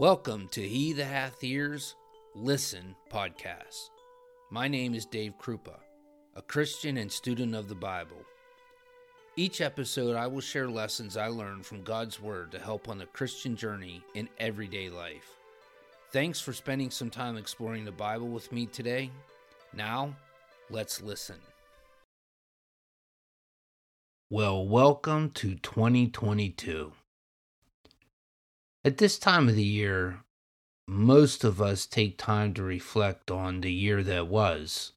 Welcome to He That Hath Ears, Listen podcast. My name is Dave Krupa, a Christian and student of the Bible. Each episode, I will share lessons I learned from God's Word to help on the Christian journey in everyday life. Thanks for spending some time exploring the Bible with me today. Now, let's listen. Well, welcome to 2022. At this time of the year, most of us take time to reflect on the year that was.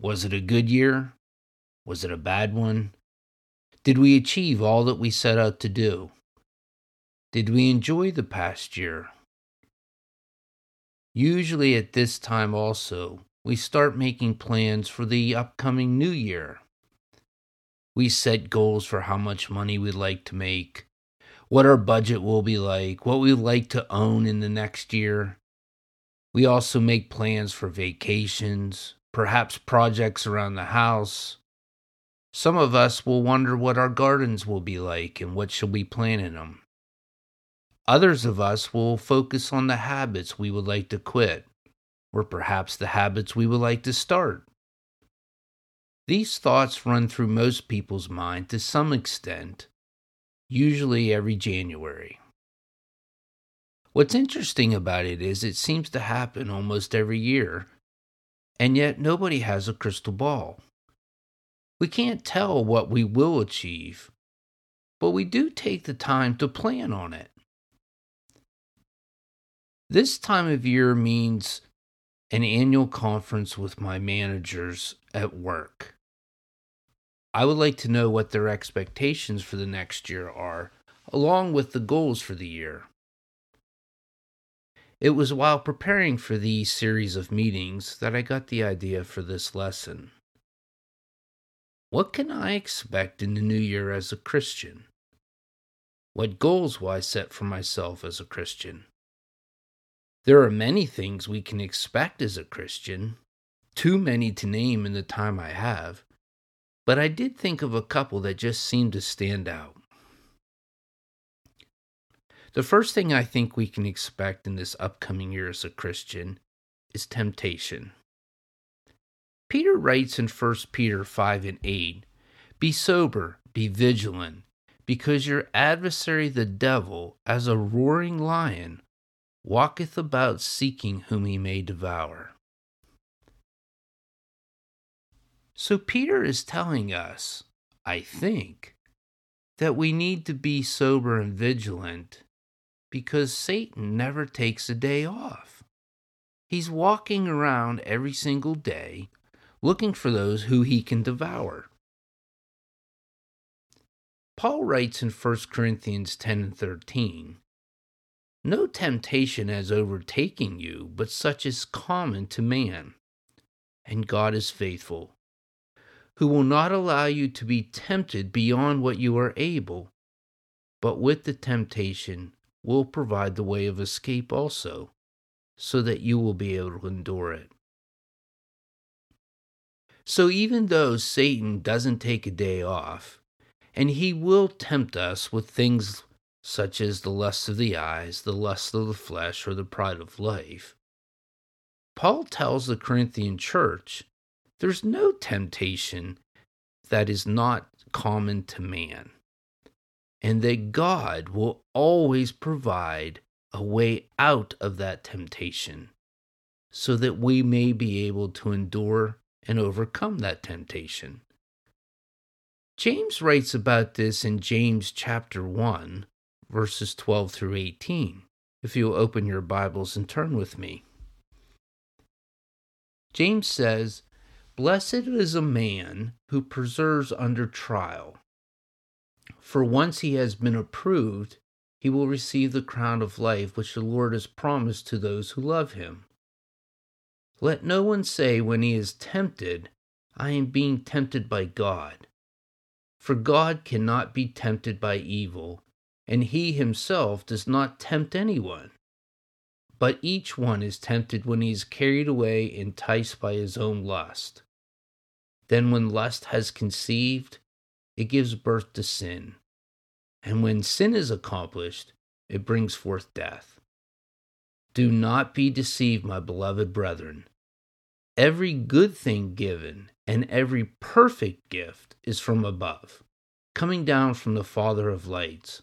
Was it a good year? Was it a bad one? Did we achieve all that we set out to do? Did we enjoy the past year? Usually at this time also, we start making plans for the upcoming new year. We set goals for how much money we'd like to make, what our budget will be like, what we'd like to own in the next year. We also make plans for vacations, perhaps projects around the house. Some of us will wonder what our gardens will be like and what shall we plant in them. Others of us will focus on the habits we would like to quit, or perhaps the habits we would like to start. These thoughts run through most people's mind to some extent, usually every January. What's interesting about it is it seems to happen almost every year, and yet nobody has a crystal ball. We can't tell what we will achieve, but we do take the time to plan on it. This time of year means an annual conference with my managers at work. I would like to know what their expectations for the next year are, along with the goals for the year. It was while preparing for these series of meetings that I got the idea for this lesson. What can I expect in the new year as a Christian? What goals will I set for myself as a Christian? There are many things we can expect as a Christian, too many to name in the time I have but I did think of a couple that just seemed to stand out. The first thing I think we can expect in this upcoming year as a Christian is temptation. Peter writes in 1 Peter 5 and 8 Be sober, be vigilant, because your adversary the devil, as a roaring lion, walketh about seeking whom he may devour. So Peter is telling us, I think, that we need to be sober and vigilant because Satan never takes a day off. He's walking around every single day looking for those who he can devour. Paul writes in 1 Corinthians 10 and 13 No temptation has overtaken you, but such is common to man. And God is faithful, who will not allow you to be tempted beyond what you are able, but with the temptation will provide the way of escape also, so that you will be able to endure it. So even though Satan doesn't take a day off, and he will tempt us with things such as the lust of the eyes, the lust of the flesh, or the pride of life, Paul tells the Corinthian church there's no temptation that is not common to man, and that God will always provide a way out of that temptation so that we may be able to endure and overcome that temptation. James writes about this in James chapter 1, verses 12 through 18. If you'll open your Bibles and turn with me. James says, Blessed is a man who perseveres under trial. For once he has been approved, he will receive the crown of life which the Lord has promised to those who love him. Let no one say when he is tempted, I am being tempted by God. For God cannot be tempted by evil, and he himself does not tempt anyone. But each one is tempted when he is carried away, enticed by his own lust. Then, when lust has conceived, it gives birth to sin. And when sin is accomplished, it brings forth death. Do not be deceived, my beloved brethren. Every good thing given and every perfect gift is from above, coming down from the Father of lights,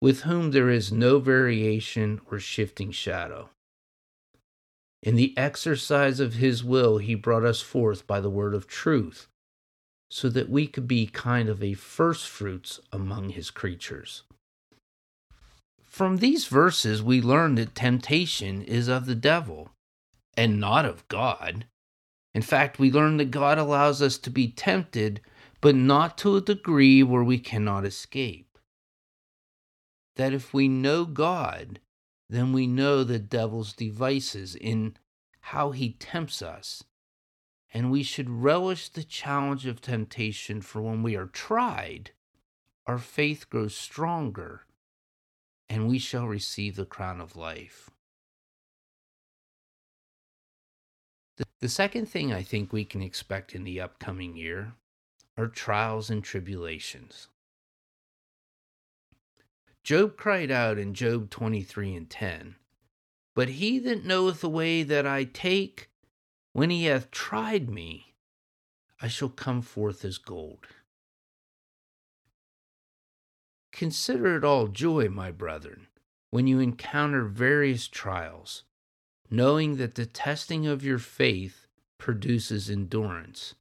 with whom there is no variation or shifting shadow. In the exercise of his will, he brought us forth by the word of truth, so that we could be kind of a first fruits among his creatures. From these verses, we learn that temptation is of the devil and not of God. In fact, we learn that God allows us to be tempted, but not to a degree where we cannot escape. That if we know God, then we know the devil's devices in how he tempts us. And we should relish the challenge of temptation, for when we are tried, our faith grows stronger, and we shall receive the crown of life. The second thing I think we can expect in the upcoming year are trials and tribulations. Job cried out in Job 23 and 10, But he that knoweth the way that I take, when he hath tried me, I shall come forth as gold. Consider it all joy, my brethren, when you encounter various trials, knowing that the testing of your faith produces endurance.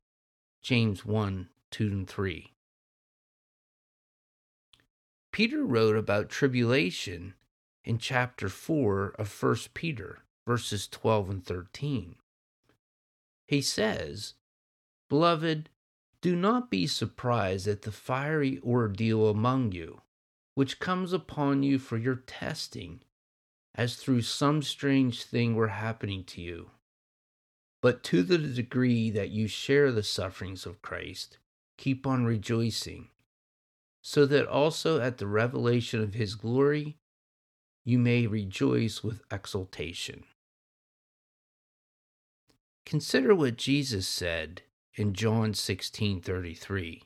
James 1 2 and 3. Peter wrote about tribulation in chapter 4 of 1 Peter, verses 12 and 13. He says, Beloved, do not be surprised at the fiery ordeal among you, which comes upon you for your testing, as through some strange thing were happening to you. But to the degree that you share the sufferings of Christ, keep on rejoicing so that also at the revelation of his glory you may rejoice with exultation. Consider what Jesus said in John 16:33.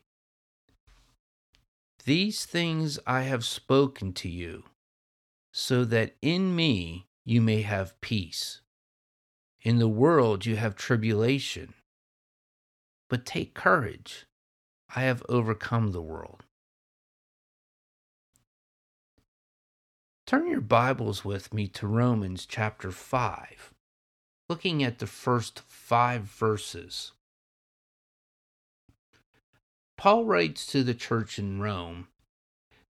These things I have spoken to you, so that in me you may have peace. In the world you have tribulation, but take courage. I have overcome the world. Turn your Bibles with me to Romans chapter 5, looking at the first five verses. Paul writes to the church in Rome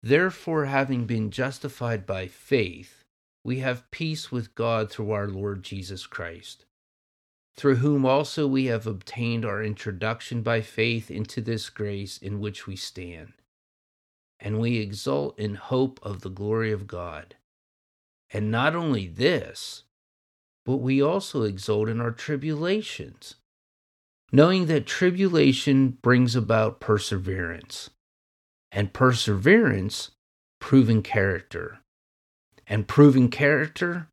Therefore, having been justified by faith, we have peace with God through our Lord Jesus Christ, through whom also we have obtained our introduction by faith into this grace in which we stand and we exult in hope of the glory of God. And not only this, but we also exult in our tribulations, knowing that tribulation brings about perseverance, and perseverance, proven character, and proven character,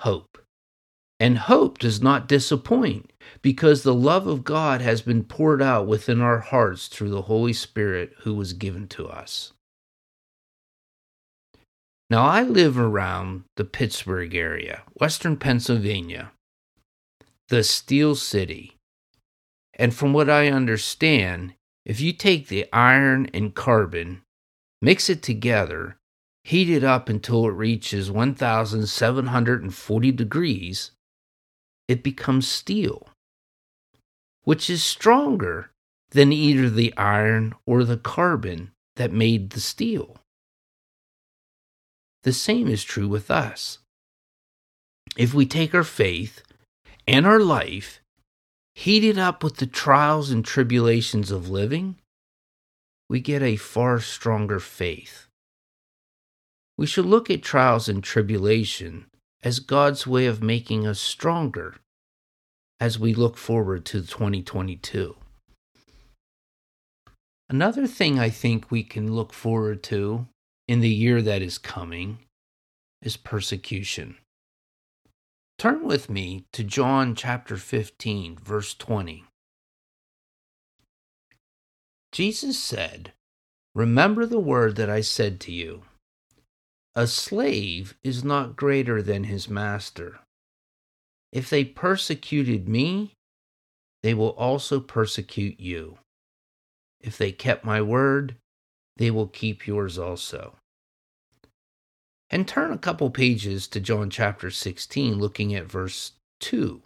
hope. And hope does not disappoint because the love of God has been poured out within our hearts through the Holy Spirit who was given to us. Now, I live around the Pittsburgh area, Western Pennsylvania, the Steel City. And from what I understand, if you take the iron and carbon, mix it together, heat it up until it reaches 1740 degrees, it becomes steel, which is stronger than either the iron or the carbon that made the steel. The same is true with us. If we take our faith and our life, heat it up with the trials and tribulations of living, we get a far stronger faith. We should look at trials and tribulation as God's way of making us stronger as we look forward to 2022. Another thing I think we can look forward to in the year that is coming is persecution. Turn with me to John chapter 15, verse 20. Jesus said, Remember the word that I said to you A slave is not greater than his master. If they persecuted me, they will also persecute you. If they kept my word, they will keep yours also. And turn a couple pages to John chapter 16, looking at verse 2.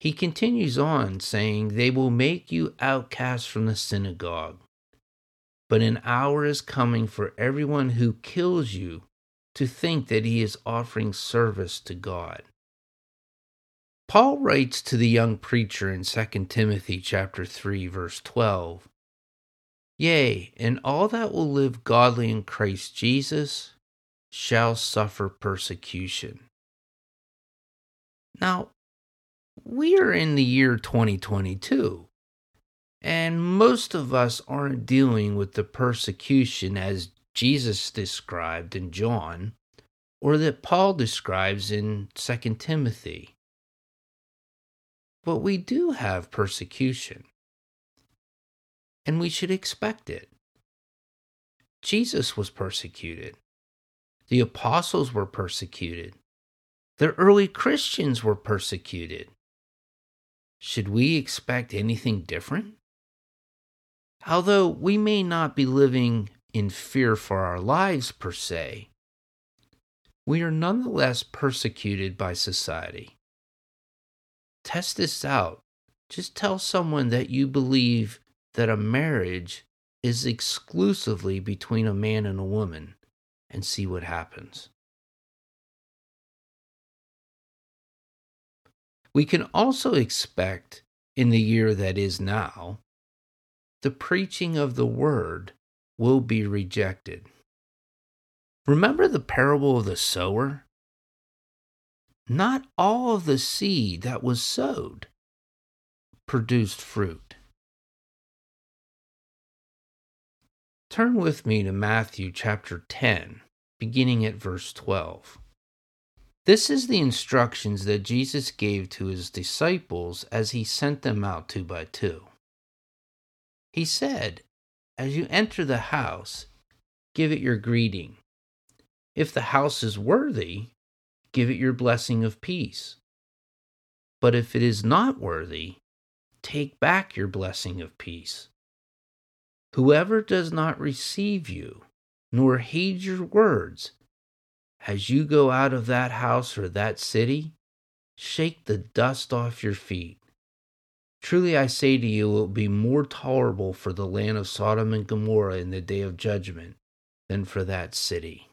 He continues on saying, They will make you outcasts from the synagogue. But an hour is coming for everyone who kills you to think that he is offering service to God. Paul writes to the young preacher in 2 Timothy chapter 3 verse 12, Yea, and all that will live godly in Christ Jesus shall suffer persecution. Now, we are in the year 2022, and most of us aren't dealing with the persecution as Jesus described in John or that Paul describes in 2 Timothy. But we do have persecution, and we should expect it. Jesus was persecuted. The apostles were persecuted. The early Christians were persecuted. Should we expect anything different? Although we may not be living in fear for our lives per se, we are nonetheless persecuted by society. Test this out. Just tell someone that you believe that a marriage is exclusively between a man and a woman and see what happens. We can also expect in the year that is now, the preaching of the word will be rejected. Remember the parable of the sower? Not all of the seed that was sowed produced fruit. Turn with me to Matthew chapter 10, beginning at verse 12. This is the instructions that Jesus gave to his disciples as he sent them out two by two. He said, As you enter the house, give it your greeting. If the house is worthy, give it your blessing of peace. But if it is not worthy, take back your blessing of peace. Whoever does not receive you, nor heed your words, as you go out of that house or that city, shake the dust off your feet. Truly I say to you, it will be more tolerable for the land of Sodom and Gomorrah in the day of judgment than for that city.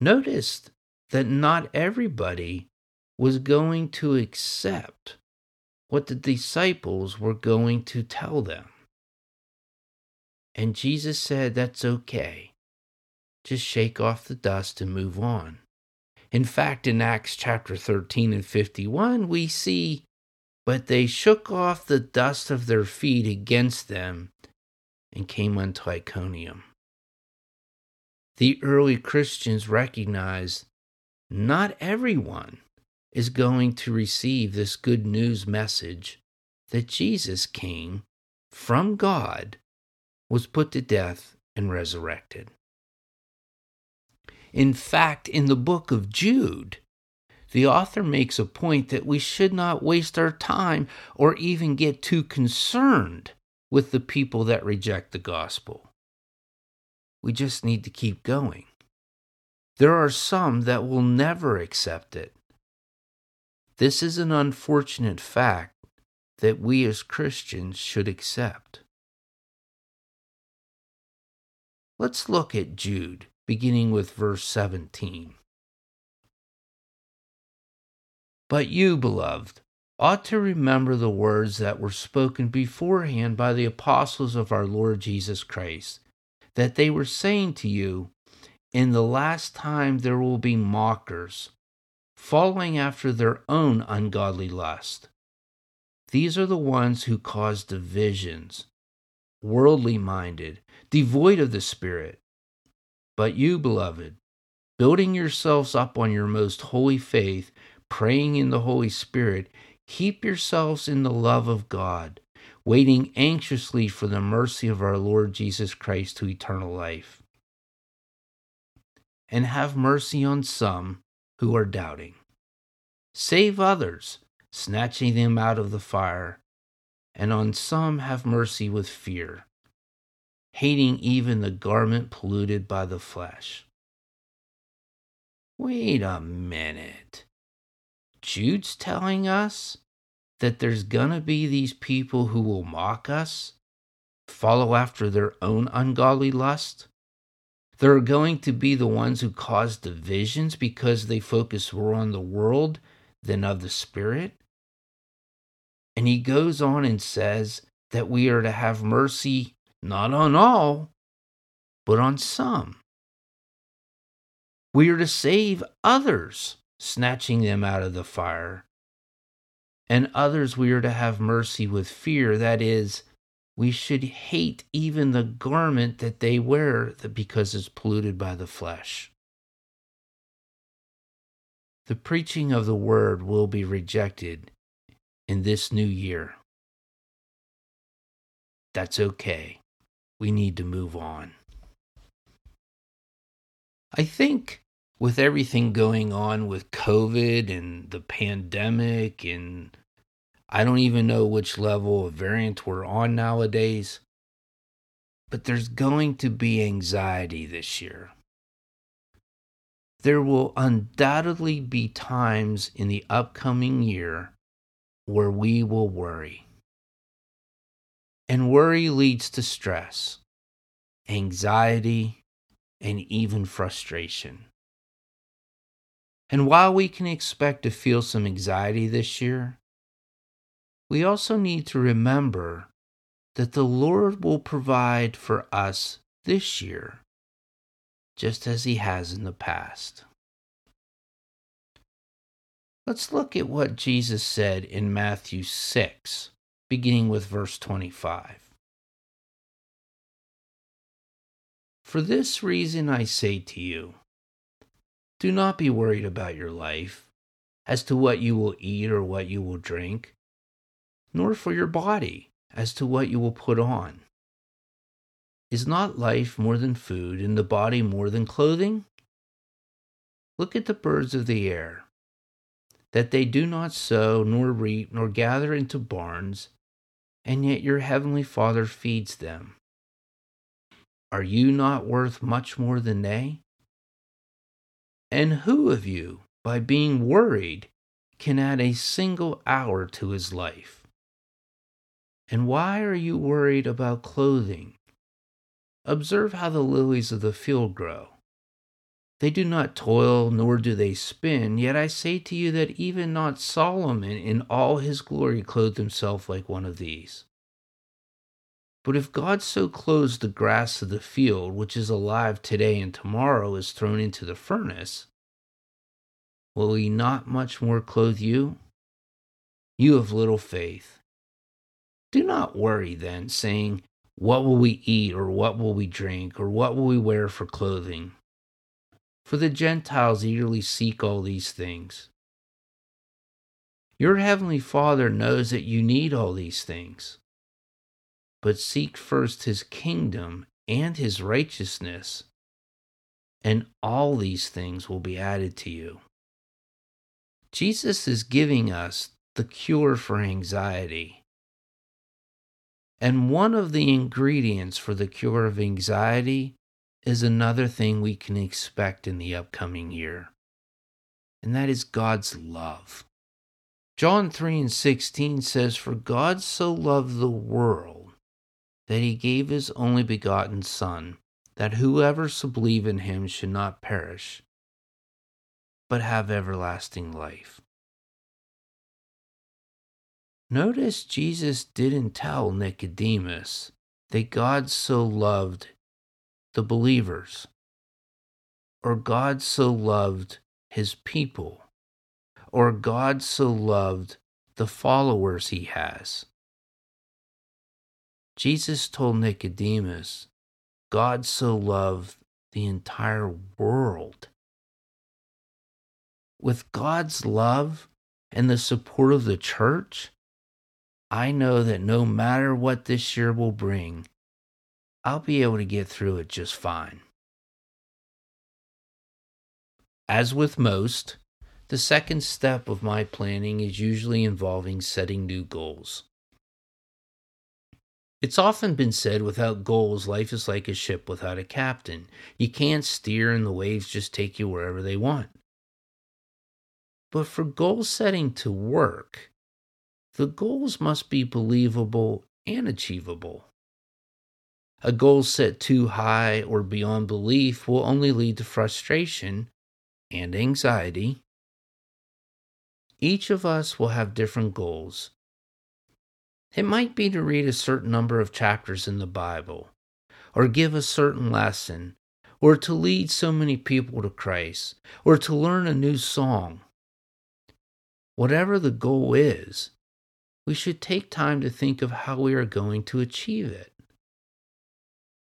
Notice that not everybody was going to accept what the disciples were going to tell them. And Jesus said, That's okay. Just shake off the dust and move on. In fact, in Acts chapter 13 and 51, we see, But they shook off the dust of their feet against them and came unto Iconium. The early Christians recognized not everyone is going to receive this good news message that Jesus came from God was put to death and resurrected. In fact, in the book of Jude, the author makes a point that we should not waste our time or even get too concerned with the people that reject the gospel. We just need to keep going. There are some that will never accept it. This is an unfortunate fact that we as Christians should accept. Let's look at Jude, beginning with verse 17. But you, beloved, ought to remember the words that were spoken beforehand by the apostles of our Lord Jesus Christ, that they were saying to you, In the last time there will be mockers, following after their own ungodly lust. These are the ones who cause divisions worldly minded, devoid of the Spirit. But you, beloved, building yourselves up on your most holy faith, praying in the Holy Spirit, keep yourselves in the love of God, waiting anxiously for the mercy of our Lord Jesus Christ to eternal life. And have mercy on some who are doubting. Save others, snatching them out of the fire, and on some have mercy with fear, hating even the garment polluted by the flesh. Wait a minute. Jude's telling us that there's gonna be these people who will mock us, follow after their own ungodly lust. There are going to be the ones who cause divisions because they focus more on the world than of the Spirit. And he goes on and says that we are to have mercy not on all, but on some. We are to save others, snatching them out of the fire. And others we are to have mercy with fear. That is, we should hate even the garment that they wear because it's polluted by the flesh. The preaching of the word will be rejected in this new year. That's okay. We need to move on. I think with everything going on with COVID and the pandemic, and I don't even know which level of variant we're on nowadays, but there's going to be anxiety this year. There will undoubtedly be times in the upcoming year where we will worry. And worry leads to stress, anxiety, and even frustration. And while we can expect to feel some anxiety this year, we also need to remember that the Lord will provide for us this year, just as He has in the past. Let's look at what Jesus said in Matthew 6, beginning with verse 25. For this reason I say to you, do not be worried about your life, as to what you will eat or what you will drink, nor for your body, as to what you will put on. Is not life more than food, and the body more than clothing? Look at the birds of the air that they do not sow, nor reap, nor gather into barns, and yet your heavenly Father feeds them. Are you not worth much more than they? And who of you, by being worried, can add a single hour to his life? And why are you worried about clothing? Observe how the lilies of the field grow. They do not toil, nor do they spin. Yet I say to you that even not Solomon in all his glory clothed himself like one of these. But if God so clothes the grass of the field, which is alive today and tomorrow is thrown into the furnace, will he not much more clothe you? You have little faith. Do not worry then, saying, What will we eat, or what will we drink, or what will we wear for clothing? for the Gentiles eagerly seek all these things. Your heavenly Father knows that you need all these things. But seek first his kingdom and his righteousness, and all these things will be added to you. Jesus is giving us the cure for anxiety. And one of the ingredients for the cure of anxiety is another thing we can expect in the upcoming year, and that is God's love. John 3 and 16 says, For God so loved the world that he gave his only begotten Son, that whoever shall believe in him should not perish, but have everlasting life. Notice Jesus didn't tell Nicodemus that God so loved the believers, or God so loved his people, or God so loved the followers he has. Jesus told Nicodemus, God so loved the entire world. With God's love and the support of the church, I know that no matter what this year will bring, I'll be able to get through it just fine. As with most, the second step of my planning is usually involving setting new goals. It's often been said without goals, life is like a ship without a captain. You can't steer and the waves just take you wherever they want. But for goal setting to work, the goals must be believable and achievable. A goal set too high or beyond belief will only lead to frustration and anxiety. Each of us will have different goals. It might be to read a certain number of chapters in the Bible, or give a certain lesson, or to lead so many people to Christ, or to learn a new song. Whatever the goal is, we should take time to think of how we are going to achieve it.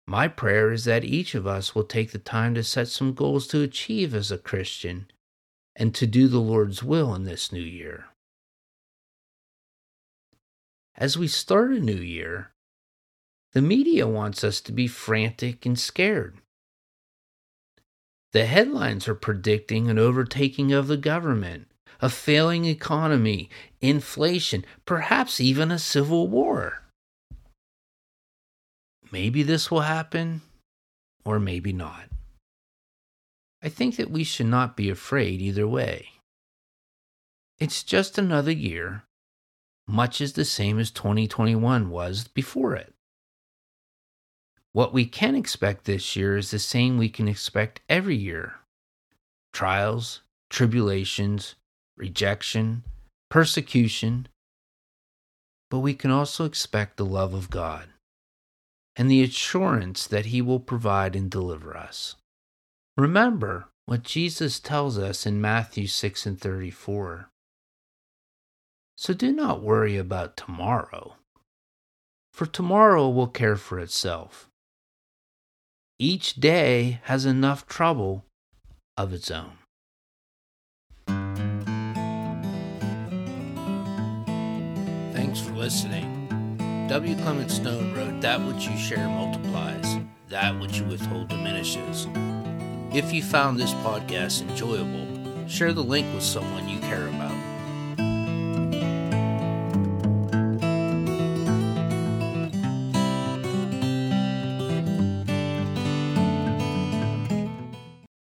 My prayer is that each of us will take the time to set some goals to achieve as a Christian and to do the Lord's will in this new year. As we start a new year, the media wants us to be frantic and scared. The headlines are predicting an overtaking of the government, a failing economy, inflation, perhaps even a civil war. Maybe this will happen, or maybe not. I think that we should not be afraid either way. It's just another year, much as the same as 2021 was before it. What we can expect this year is the same we can expect every year trials, tribulations, rejection, persecution, but we can also expect the love of God and the assurance that He will provide and deliver us. Remember what Jesus tells us in Matthew 6 and 34. So do not worry about tomorrow, for tomorrow will care for itself. Each day has enough trouble of its own. Listening. W. Clement Stone wrote, That which you share multiplies, that which you withhold diminishes. If you found this podcast enjoyable, share the link with someone you care about.